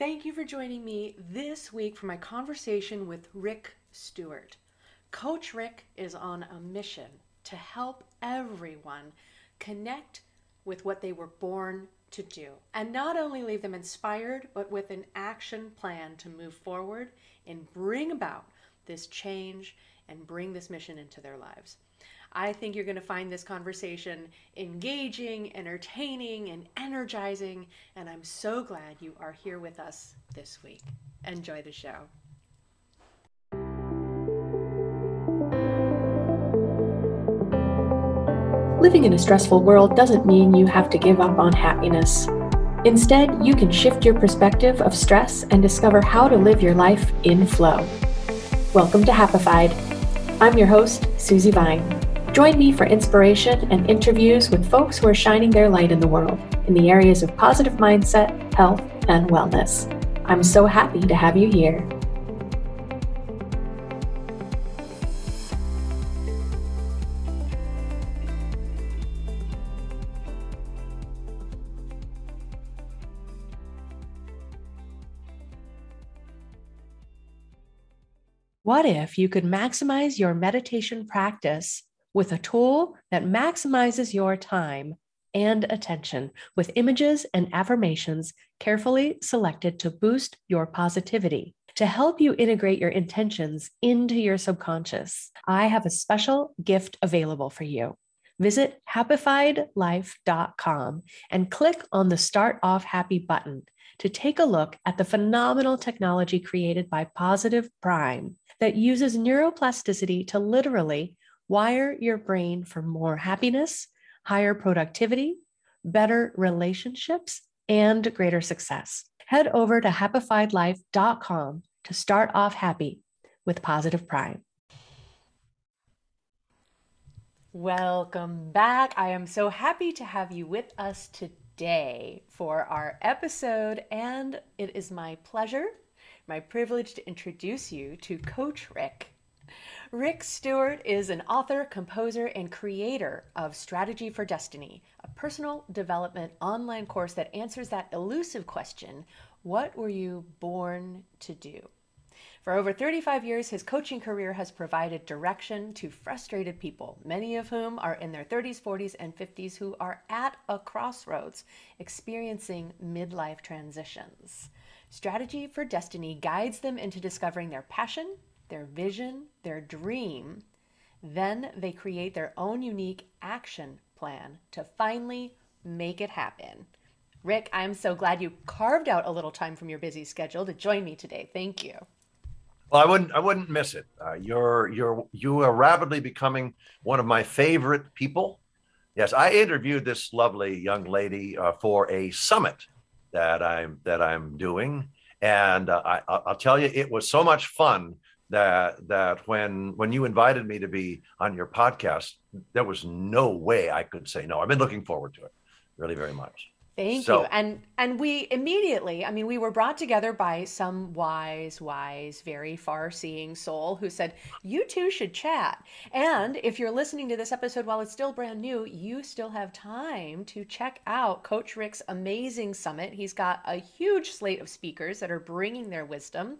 Thank you for joining me this week for my conversation with Rick Stewart. Coach Rick is on a mission to help everyone connect with what they were born to do and not only leave them inspired, but with an action plan to move forward and bring about this change and bring this mission into their lives. I think you're going to find this conversation engaging, entertaining, and energizing. And I'm so glad you are here with us this week. Enjoy the show. Living in a stressful world doesn't mean you have to give up on happiness. Instead, you can shift your perspective of stress and discover how to live your life in flow. Welcome to Happified. I'm your host, Susie Vine. Join me for inspiration and interviews with folks who are shining their light in the world in the areas of positive mindset, health, and wellness. I'm so happy to have you here. What if you could maximize your meditation practice with a tool that maximizes your time and attention with images and affirmations carefully selected to boost your positivity. To help you integrate your intentions into your subconscious, I have a special gift available for you. Visit happifiedlife.com and click on the Start Off Happy button to take a look at the phenomenal technology created by Positive Prime that uses neuroplasticity to literally Wire your brain for more happiness, higher productivity, better relationships, and greater success. Head over to happifiedlife.com to start off happy with Positive Prime. Welcome back. I am so happy to have you with us today for our episode, and it is my pleasure, my privilege to introduce you to Coach Rick. Rick Stewart is an author, composer, and creator of Strategy for Destiny, a personal development online course that answers that elusive question What were you born to do? For over 35 years, his coaching career has provided direction to frustrated people, many of whom are in their 30s, 40s, and 50s who are at a crossroads experiencing midlife transitions. Strategy for Destiny guides them into discovering their passion, their vision, their dream, then they create their own unique action plan to finally make it happen. Rick, I'm so glad you carved out a little time from your busy schedule to join me today. Thank you. Well, I wouldn't. I wouldn't miss it. Uh, you're you're you are rapidly becoming one of my favorite people. Yes, I interviewed this lovely young lady uh, for a summit that I'm that I'm doing, and uh, I, I'll tell you, it was so much fun that that when when you invited me to be on your podcast, there was no way I could say no. I've been looking forward to it, really, very much. Thank so, you. And and we immediately, I mean, we were brought together by some wise, wise, very far-seeing soul who said, "You two should chat." And if you're listening to this episode while it's still brand new, you still have time to check out Coach Rick's amazing summit. He's got a huge slate of speakers that are bringing their wisdom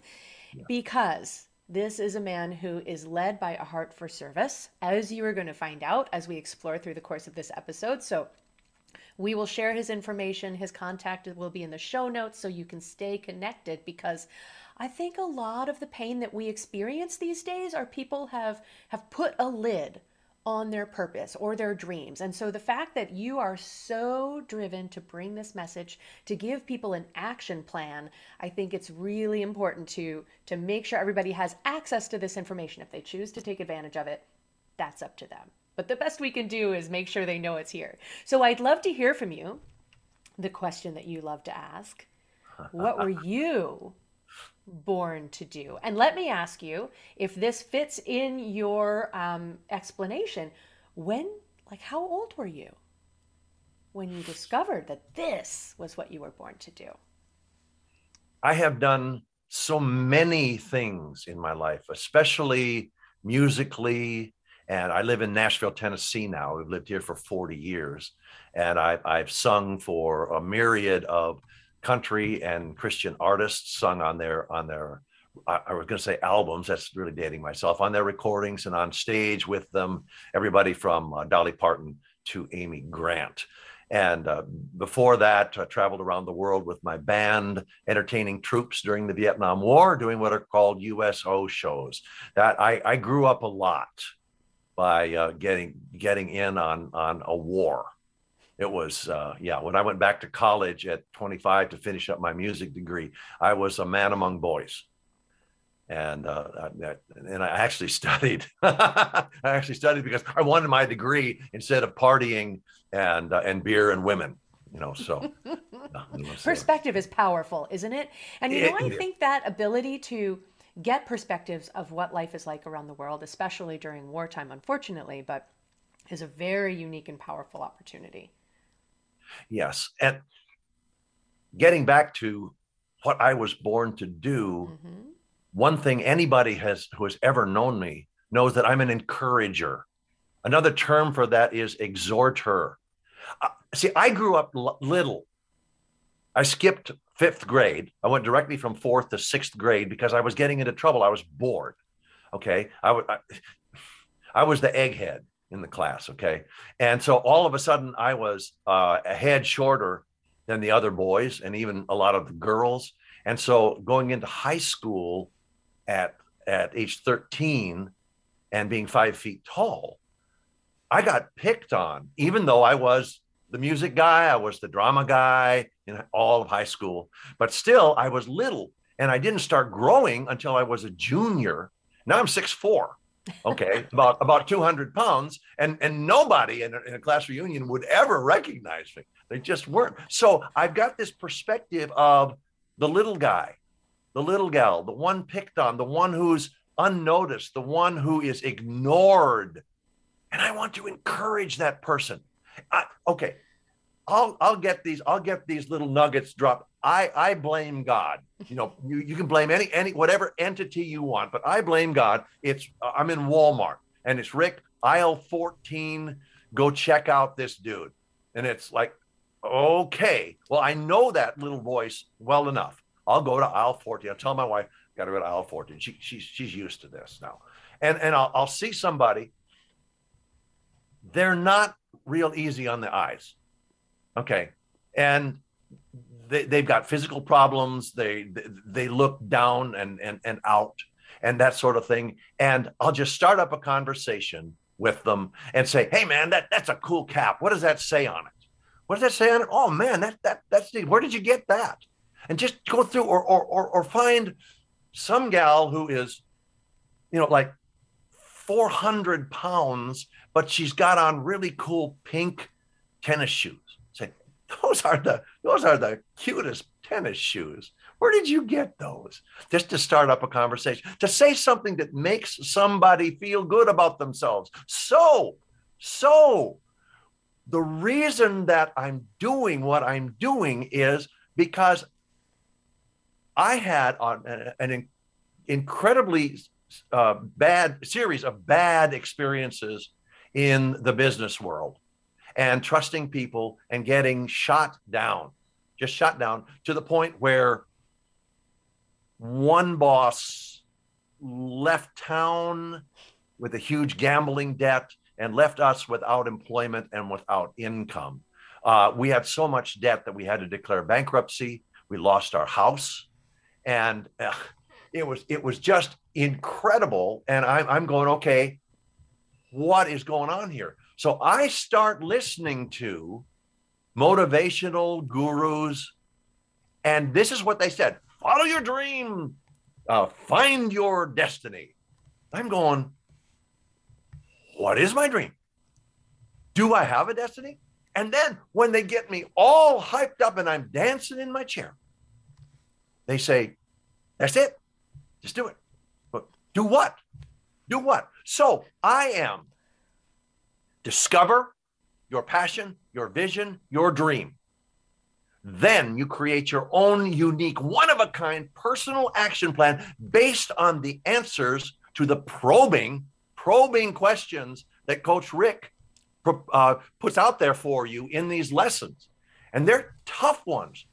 yeah. because this is a man who is led by a heart for service, as you are going to find out as we explore through the course of this episode. So, we will share his information. His contact will be in the show notes so you can stay connected because I think a lot of the pain that we experience these days are people have have put a lid on their purpose or their dreams. And so the fact that you are so driven to bring this message, to give people an action plan, I think it's really important to to make sure everybody has access to this information if they choose to take advantage of it. That's up to them. But the best we can do is make sure they know it's here. So I'd love to hear from you. The question that you love to ask. What were you born to do. And let me ask you if this fits in your um, explanation. When, like, how old were you when you discovered that this was what you were born to do? I have done so many things in my life, especially musically. And I live in Nashville, Tennessee now. We've lived here for 40 years. And I, I've sung for a myriad of country and Christian artists sung on their on their I was going to say albums. That's really dating myself on their recordings and on stage with them. Everybody from uh, Dolly Parton to Amy Grant. And uh, before that, I traveled around the world with my band, entertaining troops during the Vietnam War, doing what are called USO shows. That I, I grew up a lot by uh, getting getting in on on a war. It was uh, yeah. When I went back to college at 25 to finish up my music degree, I was a man among boys and uh, and I actually studied. I actually studied because I wanted my degree instead of partying and uh, and beer and women. You know, so perspective is powerful, isn't it? And you know, I think that ability to get perspectives of what life is like around the world, especially during wartime, unfortunately, but is a very unique and powerful opportunity. Yes, and getting back to what I was born to do. Mm-hmm one thing anybody has who has ever known me knows that I'm an encourager. Another term for that is exhorter. Uh, see, I grew up l- little. I skipped fifth grade. I went directly from fourth to sixth grade because I was getting into trouble. I was bored. Okay, I, w- I, I was the egghead in the class. Okay, and so all of a sudden I was uh, a head shorter than the other boys and even a lot of the girls. And so going into high school, at at age 13 and being five feet tall, I got picked on, even though I was the music guy, I was the drama guy in all of high school, but still I was little and I didn't start growing until I was a junior. Now I'm six four, okay, about about 200 pounds, and and nobody in a, in a class reunion would ever recognize me. They just weren't. So I've got this perspective of the little guy the little gal, the one picked on, the one who's unnoticed, the one who is ignored. And I want to encourage that person. I, okay, I'll I'll get these I'll get these little nuggets dropped. I I blame God. You know, you, you can blame any any whatever entity you want, but I blame God. It's uh, I'm in Walmart and it's Rick aisle 14. Go check out this dude. And it's like, okay, well, I know that little voice well enough. I'll go to aisle 14. I'll tell my wife, got to go to aisle 14. She, she's, she's used to this now. And, and I'll, I'll see somebody. They're not real easy on the eyes. Okay. And they, they've got physical problems. They, they look down and, and, and out and that sort of thing. And I'll just start up a conversation with them and say, Hey man, that, that's a cool cap. What does that say on it? What does that say on it? Oh man, that, that, that's neat. Where did you get that? and just go through or or or, or find some gal who is, you know, like 400 pounds, but she's got on really cool pink tennis shoes. Those are the those are the cutest tennis shoes. Where did you get those? Just to start up a conversation, to say something that makes somebody feel good about themselves. So, so the reason that I'm doing what I'm doing is because I had on an incredibly uh, bad series of bad experiences in the business world and trusting people and getting shot down, just shot down to the point where one boss left town with a huge gambling debt and left us without employment and without income. Uh, we had so much debt that we had to declare bankruptcy. We lost our house and it was it was just incredible. And I'm I'm going okay, what is going on here? So I start listening to motivational gurus, and this is what they said: follow your dream, uh, find your destiny. I'm going. What is my dream? Do I have a destiny? And then when they get me all hyped up and I'm dancing in my chair, they say, that's it. Just do it. But do what? Do what? So I am discover your passion, your vision, your dream. Then you create your own unique, one of a kind personal action plan based on the answers to the probing, probing questions that Coach Rick uh, puts out there for you in these lessons. And they're tough ones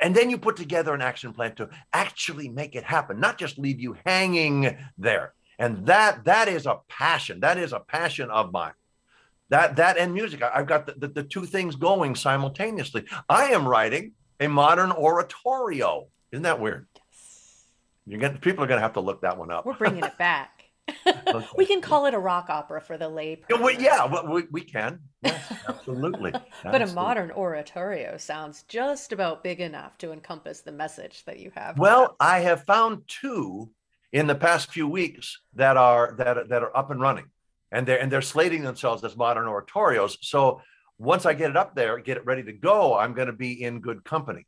and then you put together an action plan to actually make it happen, not just leave you hanging there. And that that is a passion. That is a passion of mine. That that and music. I, have got the, the, the two things going simultaneously. I am writing a modern oratorio. Isn't that weird? yes. You're gonna, people are going to have to look that one up. We're bringing it back. okay. we can call it a rock opera for the lay person. Yeah, yeah we, we can. Yes, absolutely. but a modern oratorio sounds just about big enough to encompass the message that you have. Well, I have found two in the past few weeks that are that that are up and running, and they're and they're slating themselves as modern oratorios. So once I get it up there, get it ready to go, I'm going to be in good company.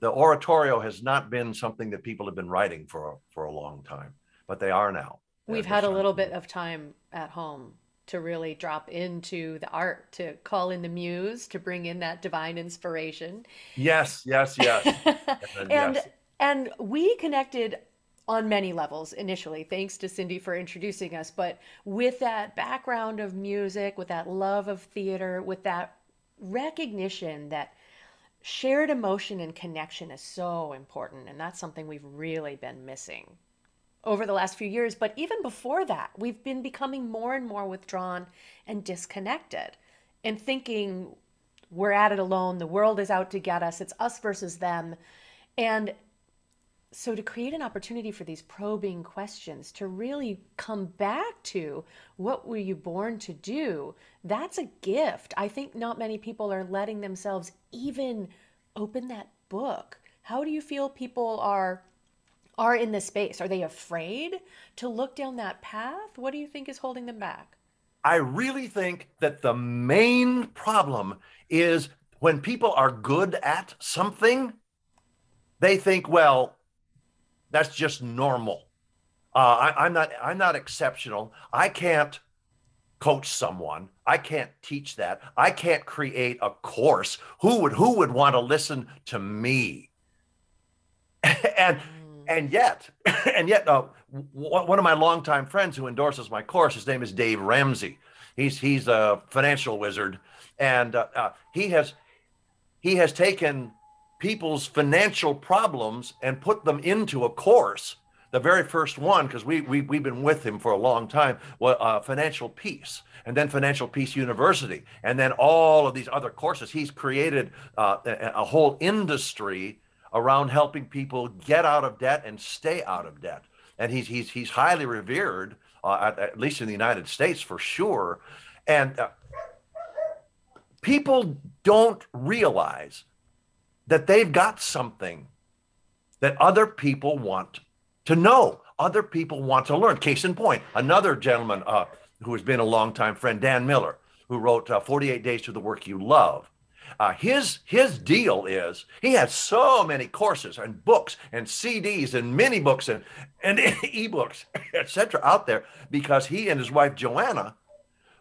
The oratorio has not been something that people have been writing for for a long time, but they are now. We've had a little bit of time at home to really drop into the art, to call in the muse, to bring in that divine inspiration. Yes, yes, yes. and yes. and we connected on many levels initially. Thanks to Cindy for introducing us, but with that background of music, with that love of theater, with that recognition that shared emotion and connection is so important and that's something we've really been missing over the last few years. But even before that, we've been becoming more and more withdrawn and disconnected and thinking we're at it alone, the world is out to get us, it's us versus them. And so to create an opportunity for these probing questions to really come back to what were you born to do that's a gift i think not many people are letting themselves even open that book how do you feel people are are in this space? Are they afraid to look down that path? What do you think is holding them back? I really think that the main problem is when people are good at something, they think, well, that's just normal. Uh, I, I'm not. I'm not exceptional. I can't coach someone. I can't teach that. I can't create a course. Who would who would want to listen to me? and and yet, and yet, uh, one of my longtime friends who endorses my course, his name is Dave Ramsey. He's he's a financial wizard, and uh, uh, he has he has taken people's financial problems and put them into a course. The very first one, because we, we we've been with him for a long time, was uh, Financial Peace, and then Financial Peace University, and then all of these other courses. He's created uh, a, a whole industry around helping people get out of debt and stay out of debt. And he's he's he's highly revered, uh, at, at, least in the United States for sure. And uh, people don't realize that they've got something that other people want to know. Other people want to learn. Case in point, another gentleman uh, who has been a longtime friend, Dan Miller, who wrote uh, 48 Days to the Work You Love. Uh, his his deal is he has so many courses and books and CDs and mini books and and ebooks etc. out there because he and his wife Joanna,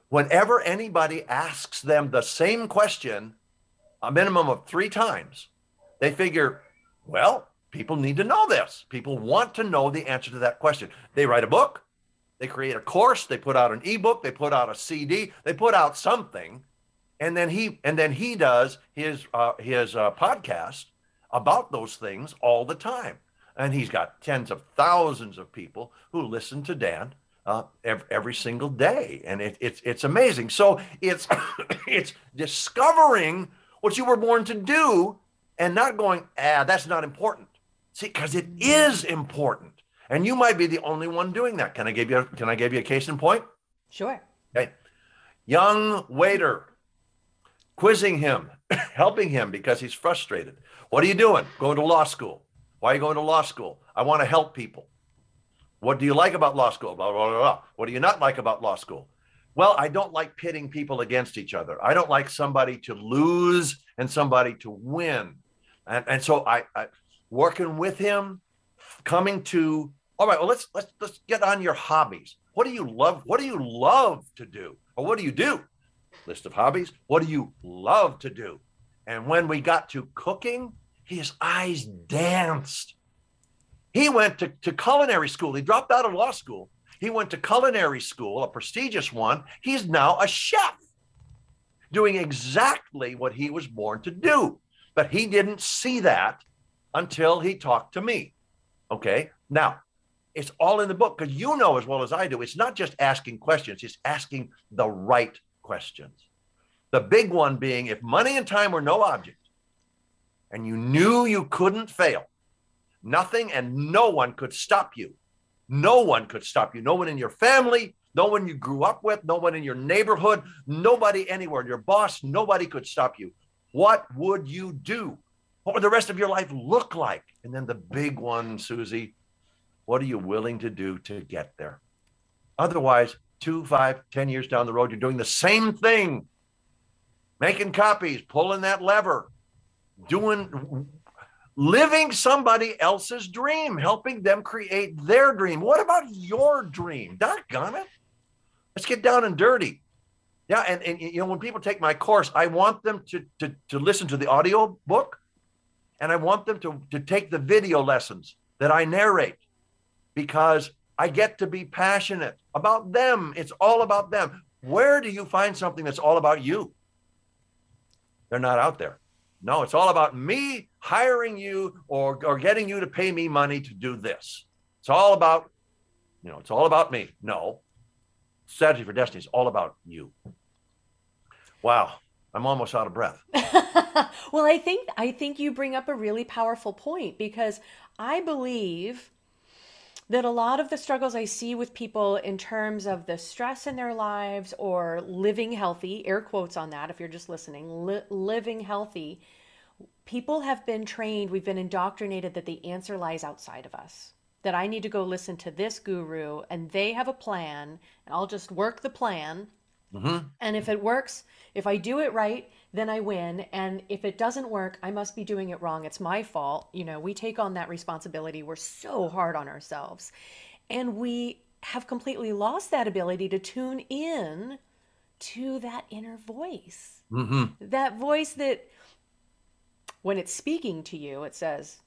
whenever anybody asks them the same question, a minimum of three times, they figure, well, people need to know this. People want to know the answer to that question. They write a book, they create a course, they put out an ebook, they put out a CD, they put out something. And then he and then he does his uh, his uh, podcast about those things all the time. And he's got tens of thousands of people who listen to dan uh, every, every, single day. And it, it's it's amazing. So it's it's discovering what you were born to do and not going ah that's not important see because it is important and you might be the only one doing that can i give you a, can i give you a case in point sure okay young waiter quizzing him, helping him because he's frustrated. What are you doing? Going to law school. Why are you going to law school? I want to help people. What do you like about law school? Blah, blah, blah, blah. What do you not like about law school? Well, I don't like pitting people against each other. I don't like somebody to lose and somebody to win. And, and so I, I working with him, coming to all right, well, let's let's let's get on your hobbies. What do you love? What do you love to do? Or what do you do? list of hobbies. What do you love to do? And when we got to cooking, his eyes danced. He went to, to culinary school. He dropped out of law school. He went to culinary school, a prestigious one. He's now a chef doing exactly what he was born to do. But he didn't see that until he talked to me. Okay. Now, it's all in the book because you know as well as I do, it's not just asking questions, it's asking the right questions. The big one being if money and time were no object and you knew you couldn't fail, nothing and no one could stop you. No one could stop you. No one in your family, no one you grew up with, no one in your neighborhood, nobody anywhere, your boss, nobody could stop you. What would you do? What would the rest of your life look like? And then the big one, Susie, what are you willing to do to get there? Otherwise, two, five, ten years down the road, you're doing the same thing, making copies, pulling that lever, doing, living somebody else's dream, helping them create their dream. What about your dream? Doggone it. Let's get down and dirty. Yeah, and, and you know, when people take my course, I want them to, to, to listen to the audio book and I want them to, to take the video lessons that I narrate because I get to be passionate about them. It's all about them. Where do you find something that's all about you? They're not out there. No, it's all about me hiring you or, or getting you to pay me money to do this. It's all about, you know, it's all about me. No, strategy for destiny is all about you. Wow. I'm almost out of breath. well, I think I think you bring up a really powerful point because I believe that a lot of the struggles I see with people in terms of the stress in their lives or living healthy, air quotes on that if you're just listening, li- living healthy, people have been trained, we've been indoctrinated that the answer lies outside of us. That I need to go listen to this guru and they have a plan and I'll just work the plan Mm-hmm. And if it works, if I do it right, then I win. And if it doesn't work, I must be doing it wrong. It's my fault. You know, we take on that responsibility. We're so hard on ourselves. And we have completely lost that ability to tune in to that inner voice. Mm-hmm. That voice that, when it's speaking to you, it says,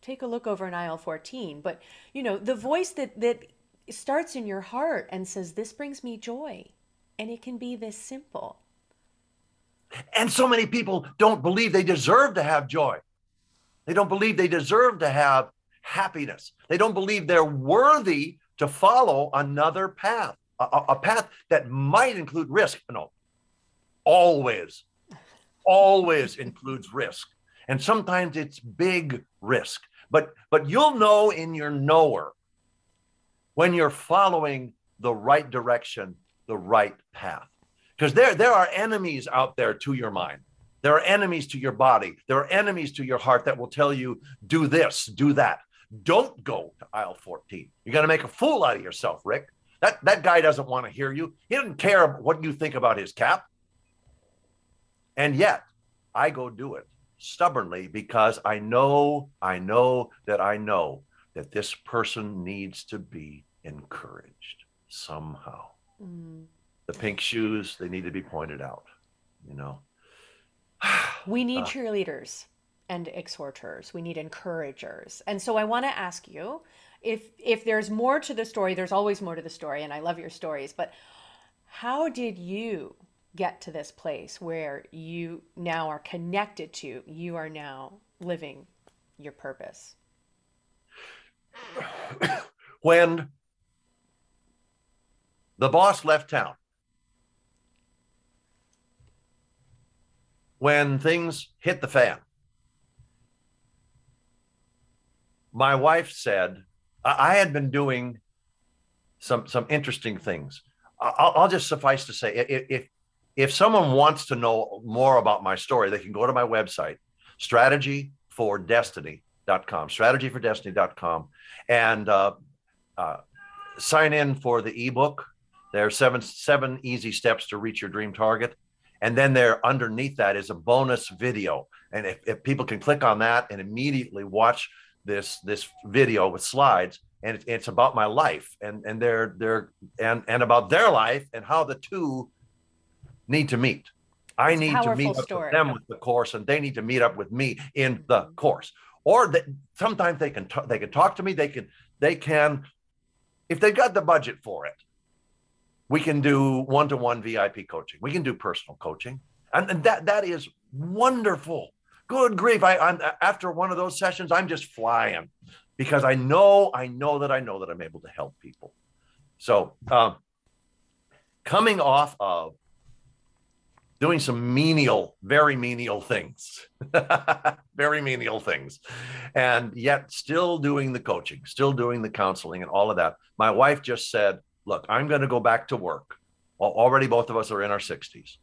take a look over in aisle 14. But, you know, the voice that, that starts in your heart and says, this brings me joy and it can be this simple. And so many people don't believe they deserve to have joy. They don't believe they deserve to have happiness. They don't believe they're worthy to follow another path, a, a path that might include risk. No, always, always includes risk. And sometimes it's big risk. But but you'll know in your knower when you're following the right direction the right path. Because there, there are enemies out there to your mind. There are enemies to your body. There are enemies to your heart that will tell you, do this, do that. Don't go to aisle 14. You're going to make a fool out of yourself, Rick. That, that guy doesn't want to hear you. He doesn't care what you think about his cap. And yet, I go do it stubbornly because I know, I know that I know that this person needs to be encouraged somehow. Mm. The pink shoes, they need to be pointed out, you know. we need uh, cheerleaders and exhorters. We need encouragers. And so I want to ask you if if there's more to the story, there's always more to the story and I love your stories, but how did you get to this place where you now are connected to, you are now living your purpose? when the boss left town. When things hit the fan, my wife said, I had been doing some some interesting things. I'll, I'll just suffice to say, if, if someone wants to know more about my story, they can go to my website, strategyfordestiny.com, strategyfordestiny.com, and uh, uh, sign in for the ebook there are seven seven easy steps to reach your dream target. And then there underneath that is a bonus video. And if, if people can click on that and immediately watch this this video with slides, and it, it's about my life and and their their and and about their life and how the two need to meet. I it's need to meet up story. with them with the course, and they need to meet up with me in the course. Or that sometimes they can t- they can talk to me. They can they can if they've got the budget for it we can do one-to-one VIP coaching. We can do personal coaching. And, and that that is wonderful. good grief. I, I'm after one of those sessions, I'm just flying because I know, I know that I know that I'm able to help people. So, um, coming off of doing some menial, very menial things, very menial things, and yet still doing the coaching, still doing the counseling and all of that. My wife just said, Look, I'm going to go back to work. Already, both of us are in our 60s.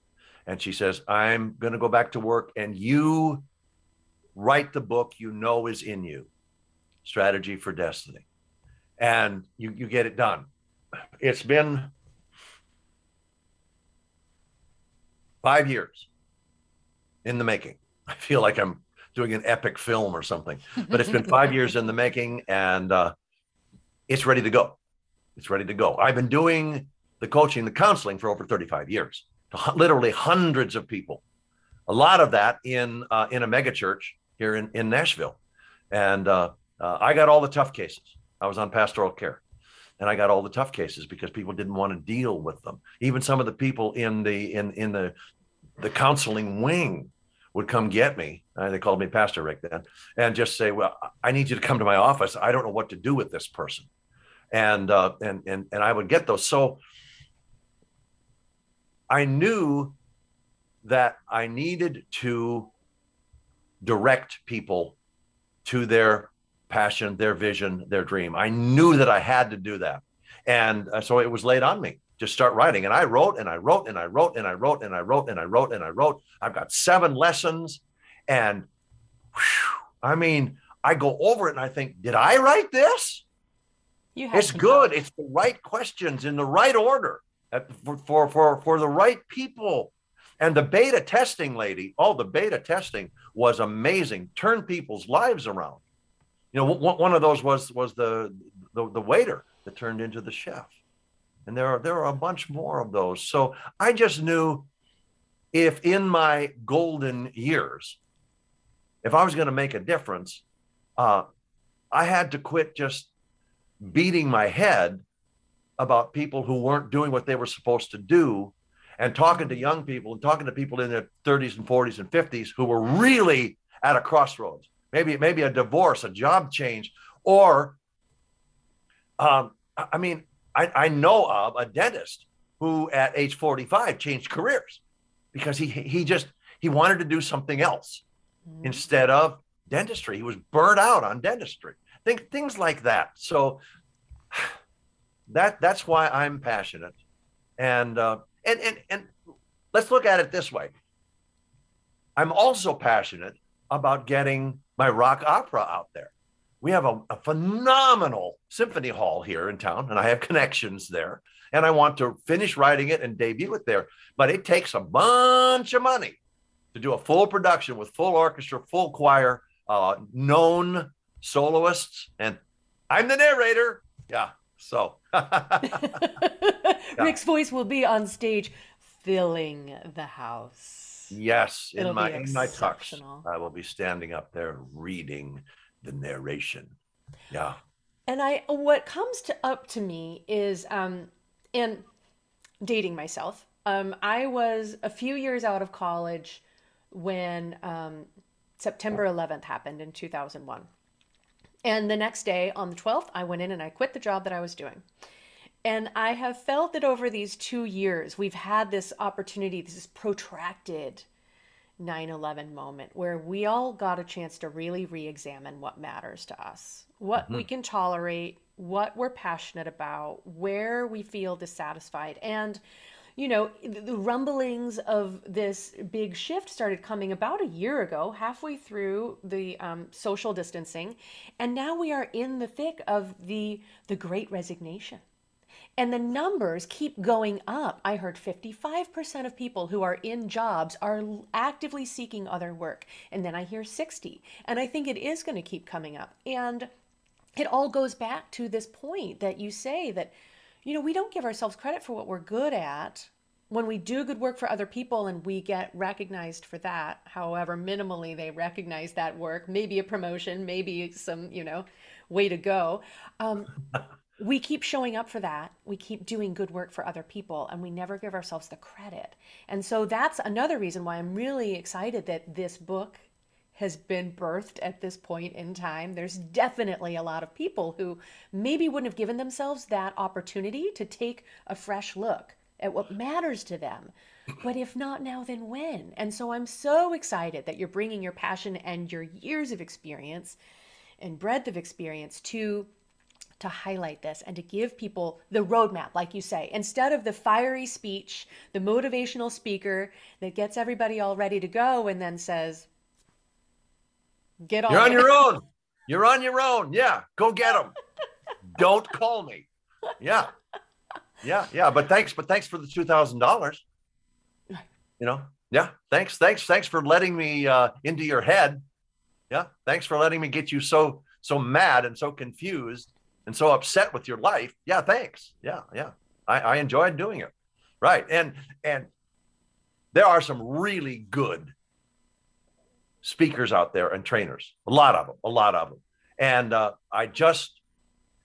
And she says, I'm going to go back to work, and you write the book you know is in you Strategy for Destiny. And you, you get it done. It's been five years in the making. I feel like I'm doing an epic film or something, but it's been five years in the making and uh, it's ready to go. It's ready to go. I've been doing the coaching, the counseling for over 35 years, literally hundreds of people. A lot of that in uh, in a mega church here in, in Nashville. And uh, uh, I got all the tough cases. I was on pastoral care and I got all the tough cases because people didn't want to deal with them. Even some of the people in the in in the the counseling wing would come get me. Uh, they called me Pastor Rick then, and just say, "Well, I need you to come to my office. I don't know what to do with this person," and uh, and and and I would get those. So I knew that I needed to direct people to their passion, their vision, their dream. I knew that I had to do that, and uh, so it was laid on me just start writing. And I wrote and I wrote and I wrote and I wrote and I wrote and I wrote and I wrote. I've got seven lessons. And whew, I mean, I go over it and I think, did I write this? You it's good. It's the right questions in the right order for, for, for, for the right people. And the beta testing lady, oh, the beta testing was amazing. Turned people's lives around. You know, one of those was was the, the the waiter that turned into the chef and there are there are a bunch more of those. So I just knew if in my golden years, if I was going to make a difference, uh, I had to quit just beating my head about people who weren't doing what they were supposed to do and talking to young people and talking to people in their 30s and 40s and 50s who were really at a crossroads maybe maybe a divorce a job change or um, i mean I, I know of a dentist who at age 45 changed careers because he he just he wanted to do something else mm-hmm. instead of dentistry. He was burnt out on dentistry. Think things like that. So that that's why I'm passionate. And uh, and and and let's look at it this way. I'm also passionate about getting my rock opera out there we have a, a, phenomenal symphony hall here in town, and I have connections there. And I want to finish writing it and debut it there. But it takes a bunch of money to do a full production with full orchestra, full choir, uh, known soloists, and I'm the narrator. Yeah. So Rick's voice will be on stage filling the house. Yes, in It'll my in my tux, I will be standing up there reading the narration. Yeah. And I, what comes to up to me is, um, and dating myself. Um, I was a few years out of college when um, September 11th happened in 2001. And the next day, on the 12th, I went in and I quit the job that I was doing. And I have felt that over these two years, we've had this opportunity, this protracted 9 11 moment where we all got a chance to really re examine what matters to us, what mm-hmm. we can tolerate, what we're passionate about, where we feel dissatisfied. And, you know, the rumblings of this big shift started coming about a year ago, halfway through the um, social distancing. And now we are in the thick of the, the great resignation. And the numbers keep going up. I heard 55% of people who are in jobs are actively seeking other work. And then I hear 60. And I think it is going to keep coming up. And it all goes back to this point that you say that, you know, we don't give ourselves credit for what we're good at. When we do good work for other people and we get recognized for that, however minimally they recognize that work, maybe a promotion, maybe some, you know, way to go. Um, we keep showing up for that. We keep doing good work for other people and we never give ourselves the credit. And so that's another reason why I'm really excited that this book has been birthed at this point in time. There's definitely a lot of people who maybe wouldn't have given themselves that opportunity to take a fresh look at what matters to them. But if not now, then when? And so I'm so excited that you're bringing your passion and your years of experience and breadth of experience to to highlight this and to give people the roadmap, like you say, instead of the fiery speech, the motivational speaker that gets everybody all ready to go and then says, Get on. You're on your own. You're on your own. Yeah, go get them. Don't call me. Yeah, yeah, yeah. But thanks, but thanks for the two thousand dollars. You know, yeah. Thanks, thanks, thanks for letting me uh, into your head. Yeah, thanks for letting me get you so so mad and so confused and so upset with your life. Yeah, thanks. Yeah, yeah. I, I enjoyed doing it. Right, and and there are some really good speakers out there and trainers, a lot of them, a lot of them. And uh, I just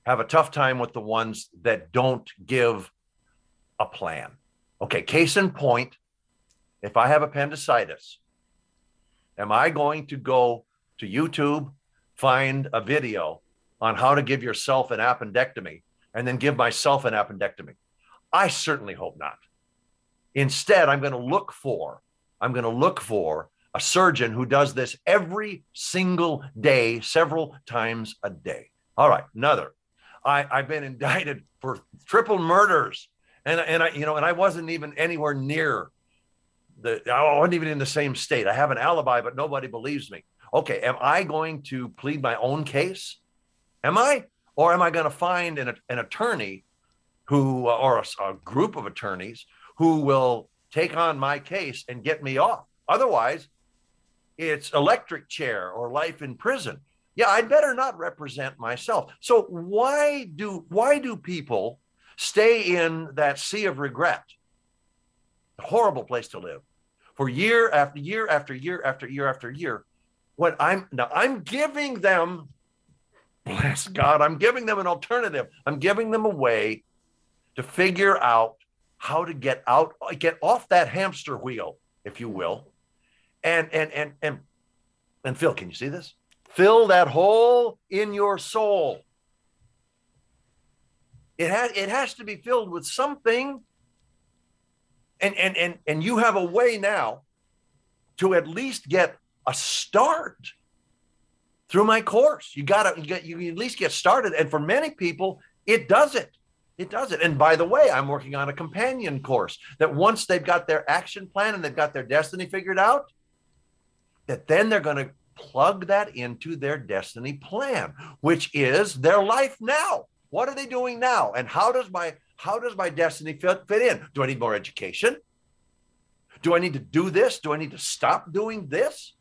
have a tough time with the ones that don't give a plan. Okay, case in point, if I have appendicitis, am I going to go to YouTube, find a video on how to give yourself an appendectomy, and then give myself an appendectomy? I certainly hope not. Instead, I'm going to look for, I'm going to look for a surgeon who does this every single day, several times a day. All right, another. I, I've been indicted for triple murders, and and I you know, and I wasn't even anywhere near the. I wasn't even in the same state. I have an alibi, but nobody believes me. Okay, am I going to plead my own case? Am I, or am I going to find an an attorney who, uh, or a, a group of attorneys who will take on my case and get me off? Otherwise, it's electric chair or life in prison. Yeah, I'd better not represent myself. So why do why do people stay in that sea of regret? A horrible place to live for year after year after year after year after year. When I'm now I'm giving them, bless God, I'm giving them an alternative. I'm giving them a way to figure out how to get out, get off that hamster wheel, if you will, and and and and and Phil, can you see this? Fill that hole in your soul. It has it has to be filled with something. And and and and you have a way now to at least get a start through my course. You got to you, got, you at least get started. And for many people, it does it. It does it. And by the way, I'm working on a companion course that once they've got their action plan and they've got their destiny figured out, that then they're going to plug that into their destiny plan, which is their life now. What are they doing now? And how does my how does my destiny fit, fit in? Do I need more education? Do I need to do this? Do I need to stop doing this?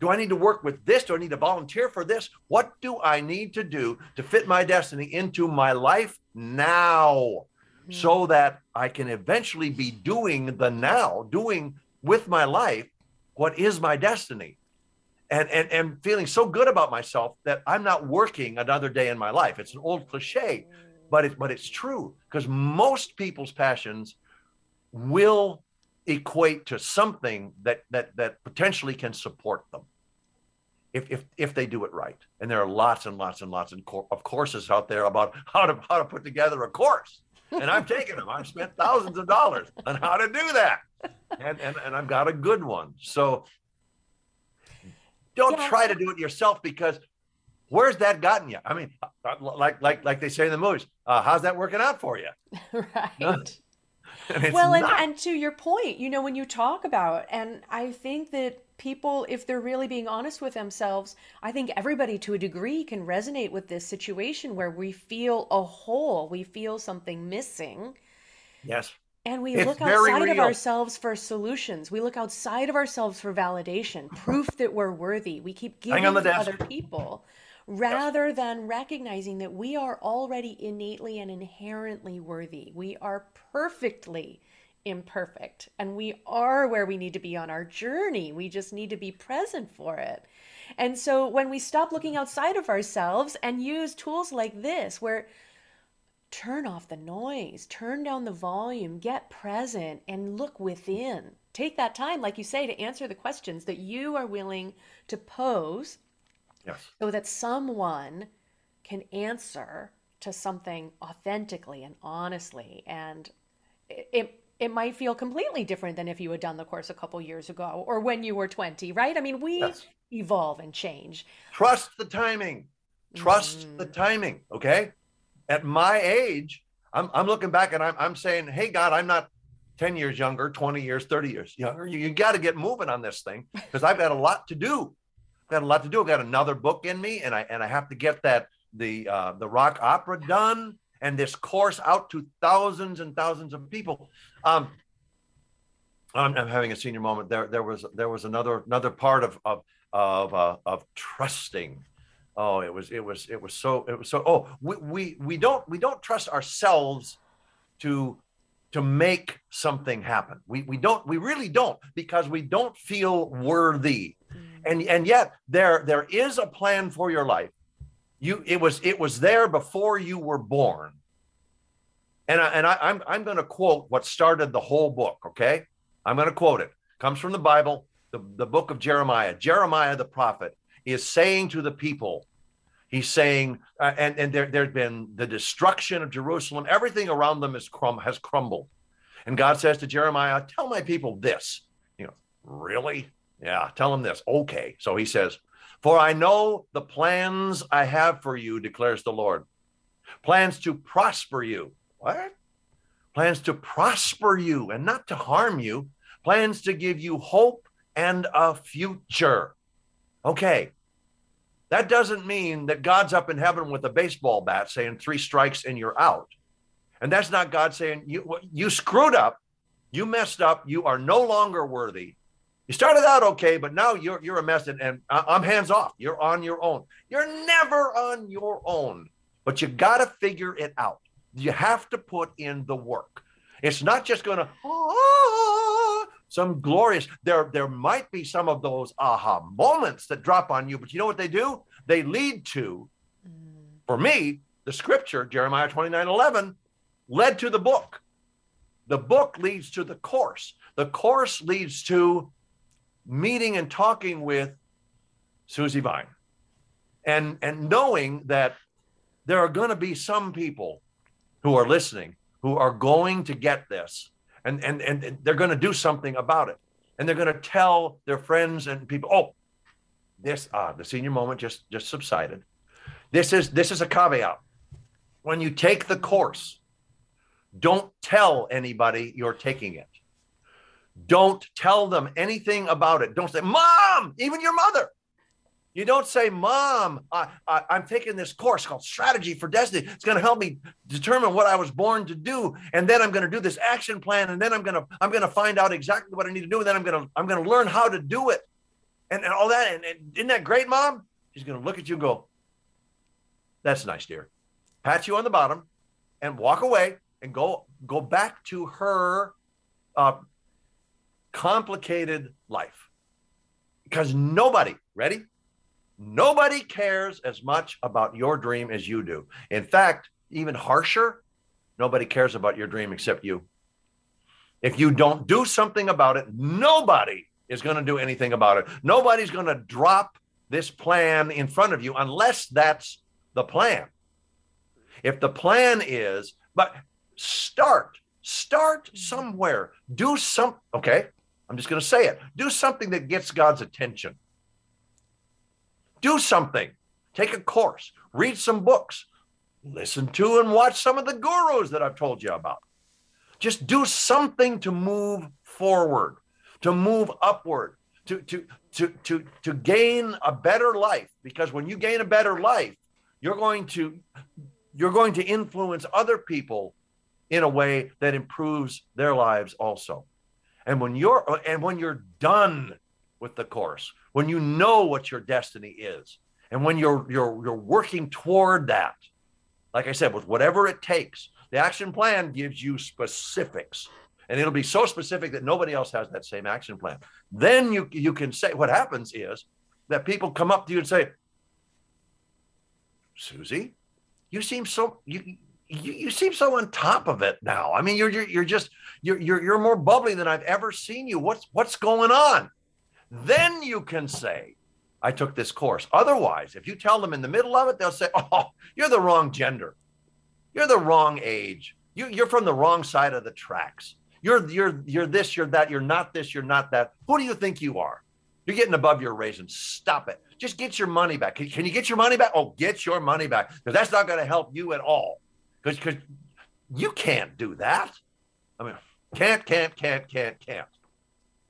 Do I need to work with this? Do I need to volunteer for this? What do I need to do to fit my destiny into my life now mm-hmm. so that I can eventually be doing the now, doing with my life what is my destiny and and and feeling so good about myself that I'm not working another day in my life. It's an old cliche, but it but it's true because most people's passions will equate to something that that that potentially can support them if if if they do it right. And there are lots and lots and lots of courses out there about how to how to put together a course. And I've taken them. I've spent thousands of dollars on how to do that and, and, and I've got a good one. So don't yeah. try to do it yourself because where's that gotten you? I mean, uh, like like like they say in the movies, uh, how's that working out for you? right. And well, and, and to your point, you know, when you talk about, and I think that people, if they're really being honest with themselves, I think everybody to a degree can resonate with this situation where we feel a hole, we feel something missing. Yes. And we it's look outside of ourselves for solutions. We look outside of ourselves for validation, proof that we're worthy. We keep giving to other people rather than recognizing that we are already innately and inherently worthy. We are perfectly imperfect and we are where we need to be on our journey. We just need to be present for it. And so when we stop looking outside of ourselves and use tools like this, where turn off the noise, turn down the volume, get present, and look within. take that time, like you say, to answer the questions that you are willing to pose Yes. so that someone can answer to something authentically and honestly. And it, it, it might feel completely different than if you had done the course a couple years ago or when you were 20, right? I mean, we Yes. evolve and change. Trust the timing. Trust the Mhm. timing. Okay. At my age, I'm, I'm looking back and I'm, I'm saying, hey, God, I'm not 10 years younger, 20 years, 30 years younger. You, you got to get moving on this thing because I've got a lot to do. Got a lot to do. I've got another book in me and I, and I have to get that, the, uh, the rock opera done and this course out to thousands and thousands of people. Um, I'm, I'm having a senior moment. There, there was, there was another, another part of, of, of, uh, of trusting. Oh, it was, it was, it was so, it was so. Oh, we, we, we don't, we don't trust ourselves to, to make something happen. We, we don't, we really don't, because we don't feel worthy. And, and yet there, there is a plan for your life. You, it was, it was there before you were born. And I, and I, I'm, I'm going to quote what started the whole book. Okay. I'm going to quote it. Comes from the Bible, the, the book of Jeremiah. Jeremiah, the prophet, is saying to the people, he's saying, uh, and, and there, there's been the destruction of Jerusalem. Everything around them is crum- has crumbled. And God says to Jeremiah, tell my people this. You know, really? Yeah, tell him this. Okay. So he says, for I know the plans I have for you, declares the Lord. Plans to prosper you. What? Plans to prosper you and not to harm you. Plans to give you hope and a future. Okay. That doesn't mean that God's up in heaven with a baseball bat saying three strikes and you're out. And that's not God saying you you screwed up, you messed up, you are no longer worthy. You started out okay, but now you're you're a mess, and, and I'm hands off. You're on your own. You're never on your own, but you got to figure it out. You have to put in the work. It's not just going to some glorious. There there might be some of those aha moments that drop on you, but you know what they do? They lead to, Mm. for me, the scripture Jeremiah 29 11 led to the book. The book leads to the course. The course leads to meeting and talking with Susie Vine and, and knowing that there are going to be some people who are listening who are going to get this and, and, and they're going to do something about it. And they're going to tell their friends and people, oh, this, ah, the senior moment just, just subsided. This is, this is a caveat. When you take the course, don't tell anybody you're taking it. Don't tell them anything about it. Don't say, Mom, even your mother. You don't say, Mom, I, I'm taking this course called Strategy for Destiny. It's going to help me determine what I was born to do. And then I'm going to do this action plan. And then I'm going to, I'm going to find out exactly what I need to do. And then I'm going to, I'm going to learn how to do it. And, and all that. And, and isn't that great, Mom? She's going to look at you and go, That's nice, dear. Pat you on the bottom and walk away and go go back to her uh, complicated life. Because nobody ready? Nobody cares as much about your dream as you do. In fact even harsher nobody cares about your dream except you. If you don't do something about it nobody is going to do anything about it. Nobody's going to drop this plan in front of you unless that's the plan. If the plan is but start start somewhere. Do some okay i'm just going to say it. Do something that gets god's attention. Do something. Take a course. Read some books. Listen to and watch some of the gurus that i've told you about. Just do something to move forward to move upward to to to to to gain a better life. Because when you gain a better life you're going to you're going to influence other people in a way that improves their lives also and when you're and when you're done with the course when you know what your destiny is and when you're you're you're working toward that like i said with whatever it takes the action plan gives you specifics. And it'll be so specific that nobody else has that same action plan. Then you you can say what happens is that people come up to you and say susie you seem so you you, you seem so on top of it now. I mean, you're you're, you're just you're, you're you're more bubbly than I've ever seen you. What's what's going on? Then you can say, I took this course. Otherwise, if you tell them in the middle of it, they'll say, Oh, you're the wrong gender. You're the wrong age. You, you're from the wrong side of the tracks. You're you're you're this, you're that, you're not this, you're not that. Who do you think you are? You're getting above your raisins. Stop it. Just get your money back. Can, can you get your money back? Oh, get your money back. Because that's not going to help you at all. Because you can't do that. I mean, can't, can't, can't, can't, can't.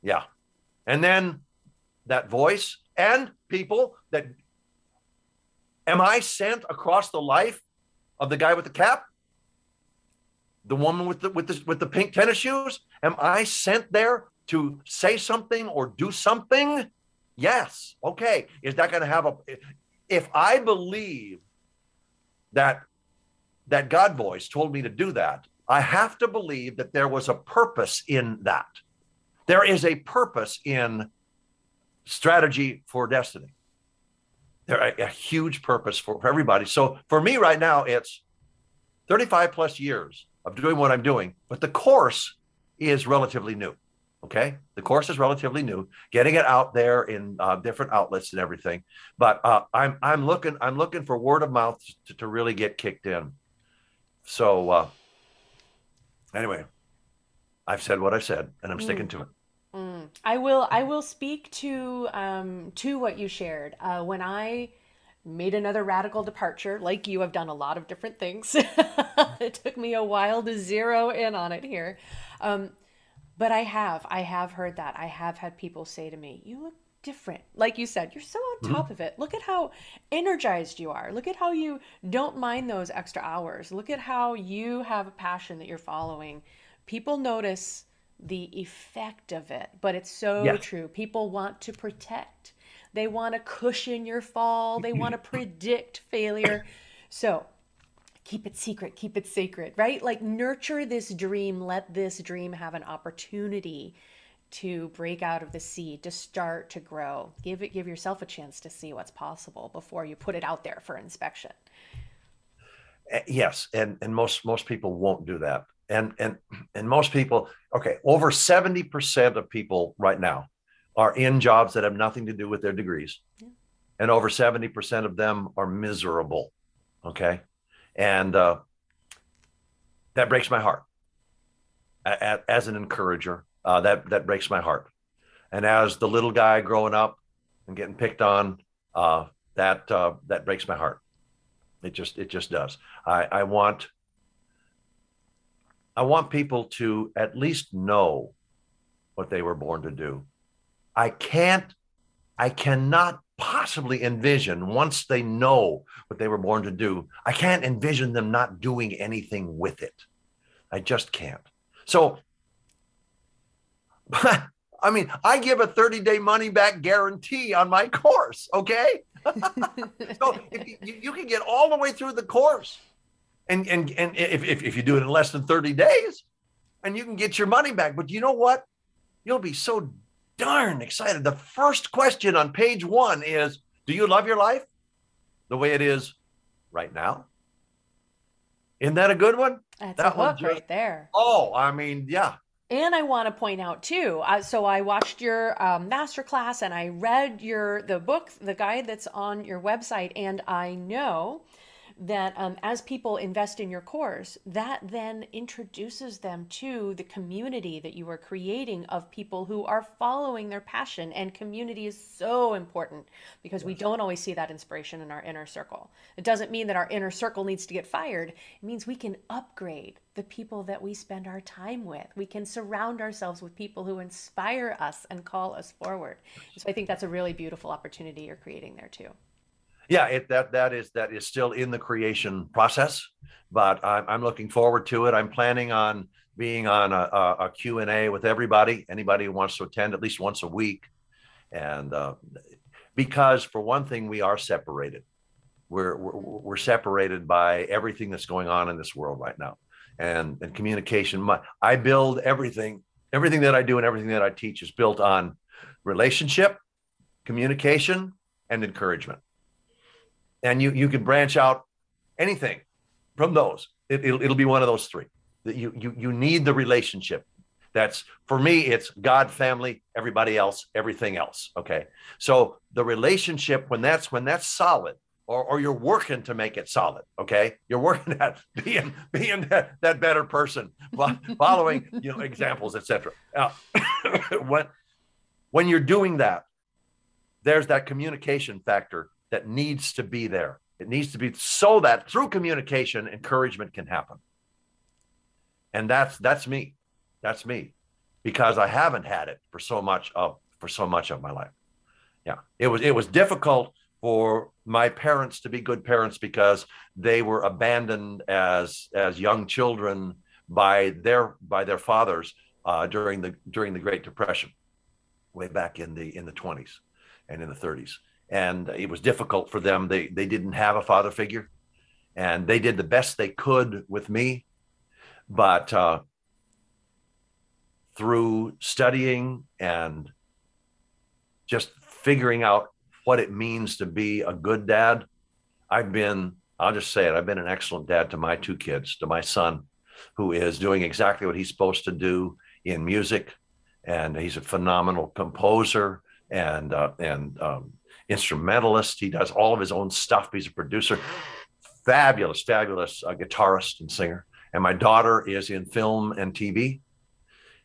Yeah. And then that voice and people that am I sent across the life of the guy with the cap? The woman with the with the with the pink tennis shoes? Am I sent there to say something or do something? Yes. Okay. Is that going to have a if I believe that that God voice told me to do that, I have to believe that there was a purpose in that. There is a purpose in strategy for destiny. There a, a huge purpose for, for everybody. So for me right now, it's 35 plus years of doing what I'm doing, but the course is relatively new. Okay, the course is relatively new, getting it out there in uh, different outlets and everything. But uh, I'm I'm looking I'm looking for word of mouth to, to really get kicked in. So uh, anyway, I've said what I said, and I'm mm. sticking to it. Mm. I will. I will speak to um, to what you shared uh, when I made another radical departure. Like you, have done a lot of different things. it took me a while to zero in on it here, um, but I have. I have heard that. I have had people say to me, "You look different. Like you said, you're so on top mm-hmm. of it. Look at how energized you are. Look at how you don't mind those extra hours. Look at how you have a passion that you're following. People notice the effect of it. But it's so yeah. true. People want to protect, they want to cushion your fall, they want to predict failure. So keep it secret, keep it sacred, right? Like nurture this dream, let this dream have an opportunity to break out of the seed, to start to grow. Give it give yourself a chance to see what's possible before you put it out there for inspection. Eh, yes, and and most most people won't do that and and and most people okay over 70% of people right now are in jobs that have nothing to do with their degrees yeah. and over 70% of them are miserable okay and uh, that breaks my heart as an encourager uh, that that breaks my heart and as the little guy growing up and getting picked on uh, that uh, that breaks my heart it just it just does i i want I want people to at least know what they were born to do. I can't, I cannot possibly envision once they know what they were born to do, I can't envision them not doing anything with it. I just can't. So, I mean, I give a 30 day money back guarantee on my course, okay? so if you, you can get all the way through the course and and and if, if, if you do it in less than 30 days and you can get your money back. But you know what? You'll be so darn excited. The first question on page one is do you love your life the way it is right now? Isn't that a good one? That's that a hook just, right there. Oh i mean yeah and I want to point out too. Uh, so I watched your um, master class and I read your the book, the guide that's on your website, and I know that um, as people invest in your course, that then introduces them to the community that you are creating of people who are following their passion. And community is so important because yes. we don't always see that inspiration in our inner circle. It doesn't mean that our inner circle needs to get fired, it means we can upgrade the people that we spend our time with. We can surround ourselves with people who inspire us and call us forward. So I think that's a really beautiful opportunity you're creating there too yeah, it, that that is that is still in the creation process, but I'm, I'm looking forward to it. I'm planning on being on a, a, a Q and A with everybody, anybody who wants to attend at least once a week, and uh, because for one thing, we are separated. We're, we're we're separated by everything that's going on in this world right now, and and communication. My, I build everything, everything that I do and everything that I teach is built on relationship, communication, and encouragement and you you can branch out anything from those it, will it'll be one of those three. That you you you need the relationship. That's for me. It's God, family, everybody else, everything else. Okay. So the relationship when that's when that's solid, or, or you're working to make it solid. Okay, you're working at being being that, that better person, following you know examples, etc. Now, when when you're doing that, there's that communication factor that needs to be there. It needs to be so that through communication, encouragement can happen. And that's that's me. That's me, because I haven't had it for so much of for so much of my life. Yeah, it was it was difficult for my parents to be good parents because they were abandoned as as young children by their by their fathers uh, during the during the Great Depression, way back in the in the 20s and in the 30s, and it was difficult for them. They they didn't have a father figure, and they did the best they could with me, but uh, through studying and just figuring out what it means to be a good dad. I've been, I'll just say it, I've been an excellent dad to my two kids, to my son, who is doing exactly what he's supposed to do in music. And he's a phenomenal composer and, uh, and um, instrumentalist. He does all of his own stuff. He's a producer, fabulous, fabulous uh, guitarist and singer. And my daughter is in film and TV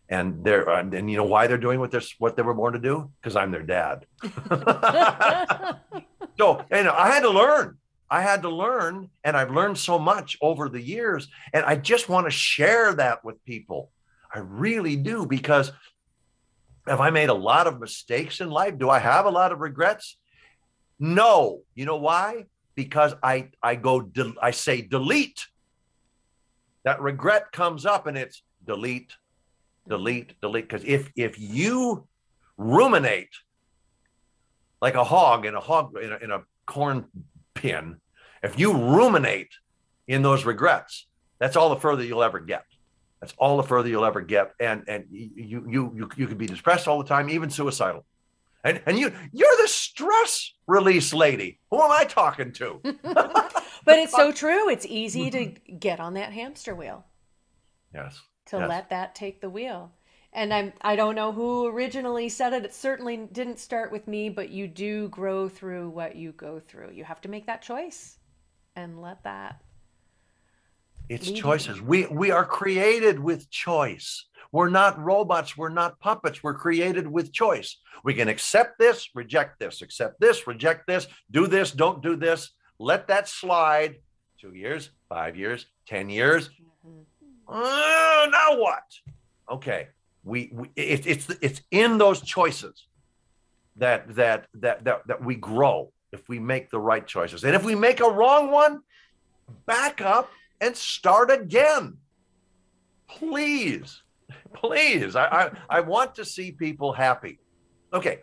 and they're uh, and you know why they're doing what they're what they were born to do? Because i'm their dad. So you know i had to learn. I had to learn and i've learned so much over the years. And i just want to share that with people. I really do because have i made a lot of mistakes in life? Do i have a lot of regrets no you know why because i i go i say delete that regret comes up and it's delete delete, delete. Because if if you ruminate like a hog in a hog in a, in a corn pin, if you ruminate in those regrets, that's all the further you'll ever get. That's all the further you'll ever get, and and you you you you could be depressed all the time, even suicidal. And and you you're the stress release lady. Who am I talking to? but it's so true. It's easy to get on that hamster wheel. Yes to yes. let that take the wheel. And I'm I don't know who originally said it. It certainly didn't start with me, but you do grow through what you go through. You have to make that choice and let that it's choices. We we are created with choice. We're not robots, we're not puppets. We're created with choice. We can accept this, reject this, accept this, reject this, do this, don't do this. Let that slide. 2 years, 5 years, 10 years. Mm-hmm uh, now what? Okay, we, we it, it's it's in those choices that that that that that we grow if we make the right choices, and if we make a wrong one, back up and start again. Please, please. I, I, I want to see people happy. Okay,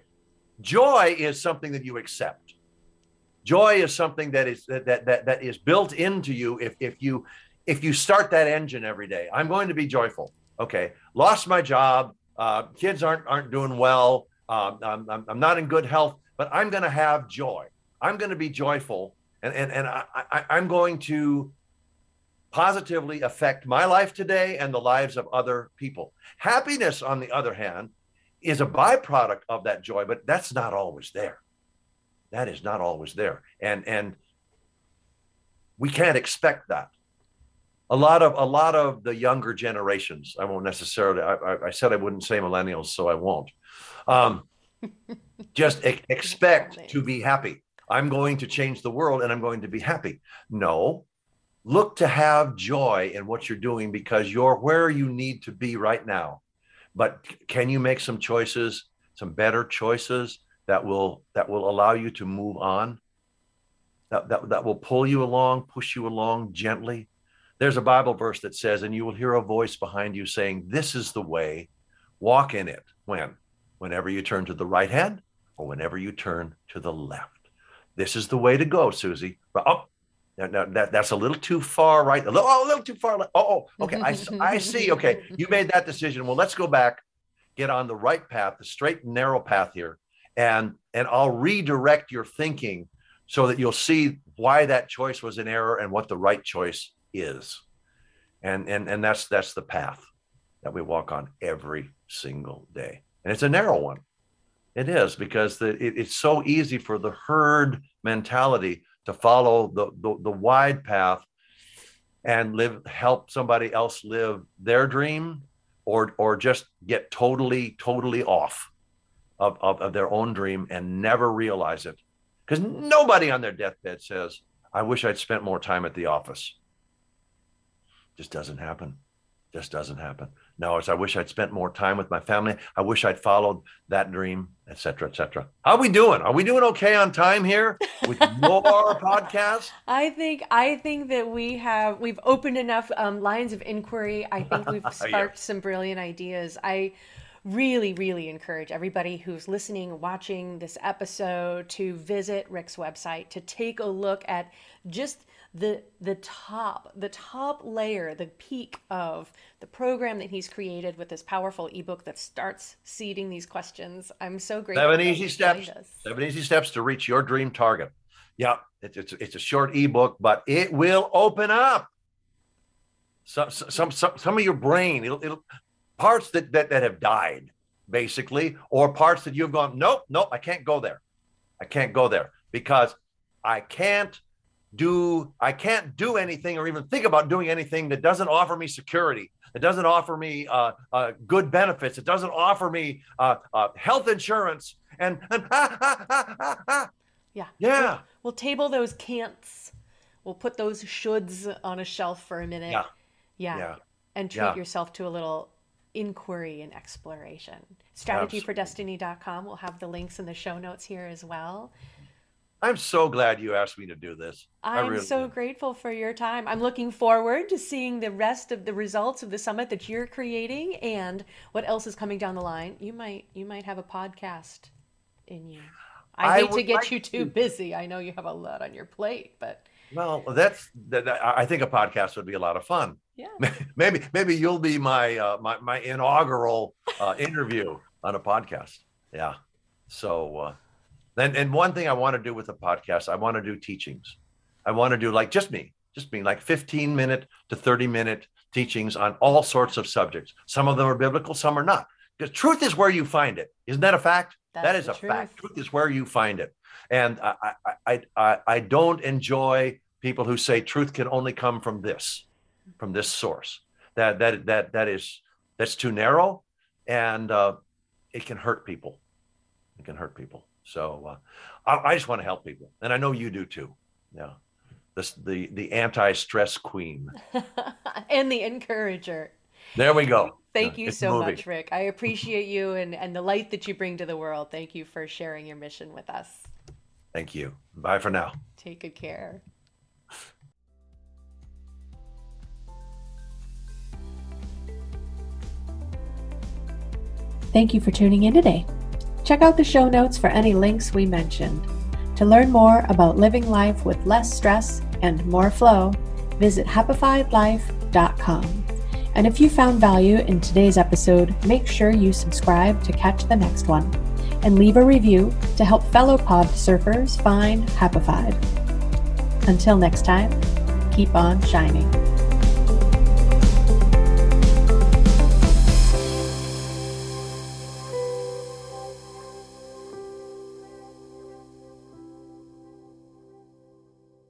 joy is something that you accept. Joy is something that is that that that, that is built into you if if you if you start that engine every day, I'm going to be joyful. Okay, lost my job. Uh, kids aren't aren't doing well. Um, I'm, I'm not in good health, but I'm going to have joy. I'm going to be joyful, and and and I, I, I'm going to positively affect my life today and the lives of other people. Happiness, on the other hand, is a byproduct of that joy, but that's not always there. That is not always there, and and we can't expect that. A lot of a lot of the younger generations i won't necessarily i, I said i wouldn't say millennials so i won't um, just e- expect to be happy. I'm going to change the world and i'm going to be happy. No look to have joy in what you're doing because you're where you need to be right now but can you make some choices some better choices that will that will allow you to move on that, that, that will pull you along push you along gently there's a Bible verse that says, and you will hear a voice behind you saying, This is the way, walk in it. When? Whenever you turn to the right hand or whenever you turn to the left. This is the way to go, Susie. Oh, now, that, that's a little too far right. A little, oh, a little too far left. Oh, oh, okay. I, I see. Okay. You made that decision. Well, let's go back, get on the right path, the straight and narrow path here. And, and I'll redirect your thinking so that you'll see why that choice was an error and what the right choice is. and and and that's that's the path that we walk on every single day and it's a narrow one it is because the, it, it's so easy for the herd mentality to follow the, the, the wide path and live help somebody else live their dream or or just get totally totally off of, of, of their own dream and never realize it. Because nobody on their deathbed says i wish i'd spent more time at the office. Just doesn't happen. Just doesn't happen no it's i wish i'd spent more time with my family. I wish i'd followed that dream etc etc how are we doing? Are we doing okay on time here with more podcasts? I think I think that we have we've opened enough um, lines of inquiry. I think we've sparked some brilliant ideas. I really, really encourage everybody who's listening, watching this episode to visit Rick's website to take a look at just the the top the top layer the peak of the program that he's created with this powerful ebook that starts seeding these questions. I'm so grateful seven easy steps. seven easy steps to reach your dream target. Yeah it's, it's, it's a short ebook but it will open up. Some some some, some of your brain it'll, it'll parts that, that that have died basically or parts that you've gone nope nope i can't go there. I can't go there because i can't do i can't do anything or even think about doing anything that doesn't offer me security it doesn't offer me uh, uh, good benefits it doesn't offer me uh, uh, health insurance and, and yeah. Yeah. We'll, we'll table those can'ts. We'll put those shoulds on a shelf for a minute. Yeah. yeah, yeah. And treat Yeah. yourself to a little inquiry and exploration. Strategyfordestiny.com we'll have the links in the show notes here as well i'm so glad you asked me to do this I'm really so am. grateful for your time. I'm looking forward to seeing the rest of the results of the summit that you're creating and what else is coming down the line. You might you might have a podcast in you. I, I hate to get like you too to. busy. I know you have a lot on your plate, but well that's that, I think a podcast would be a lot of fun yeah. maybe maybe you'll be my uh, my, my inaugural uh, interview on a podcast yeah so uh and, and one thing i want to do with the podcast i want to do teachings. I want to do like just me just me like 15 minute to 30 minute teachings on all sorts of subjects. Some of them are biblical some are not. Because truth is where you find it. Isn't that a fact? That's that is a fact. truth. truth is where you find it. And I, I i i i don't enjoy people who say truth can only come from this from this source. That that that that is that's too narrow and uh, it can hurt people. It can hurt people so uh, I, I just want to help people and i know you do too yeah this the the anti-stress queen and the encourager. there we go Thank Yeah, you it's so moving. much, Rick. I appreciate you and, and the light that you bring to the world. Thank you for sharing your mission with us. thank you bye for now Take good care. Thank you for tuning in today. Check out the show notes for any links we mentioned. To learn more about living life with less stress and more flow, visit happifiedlife.com. And if you found value in today's episode, make sure you subscribe to catch the next one and leave a review to help fellow pod surfers find Happified. Until next time, keep on shining.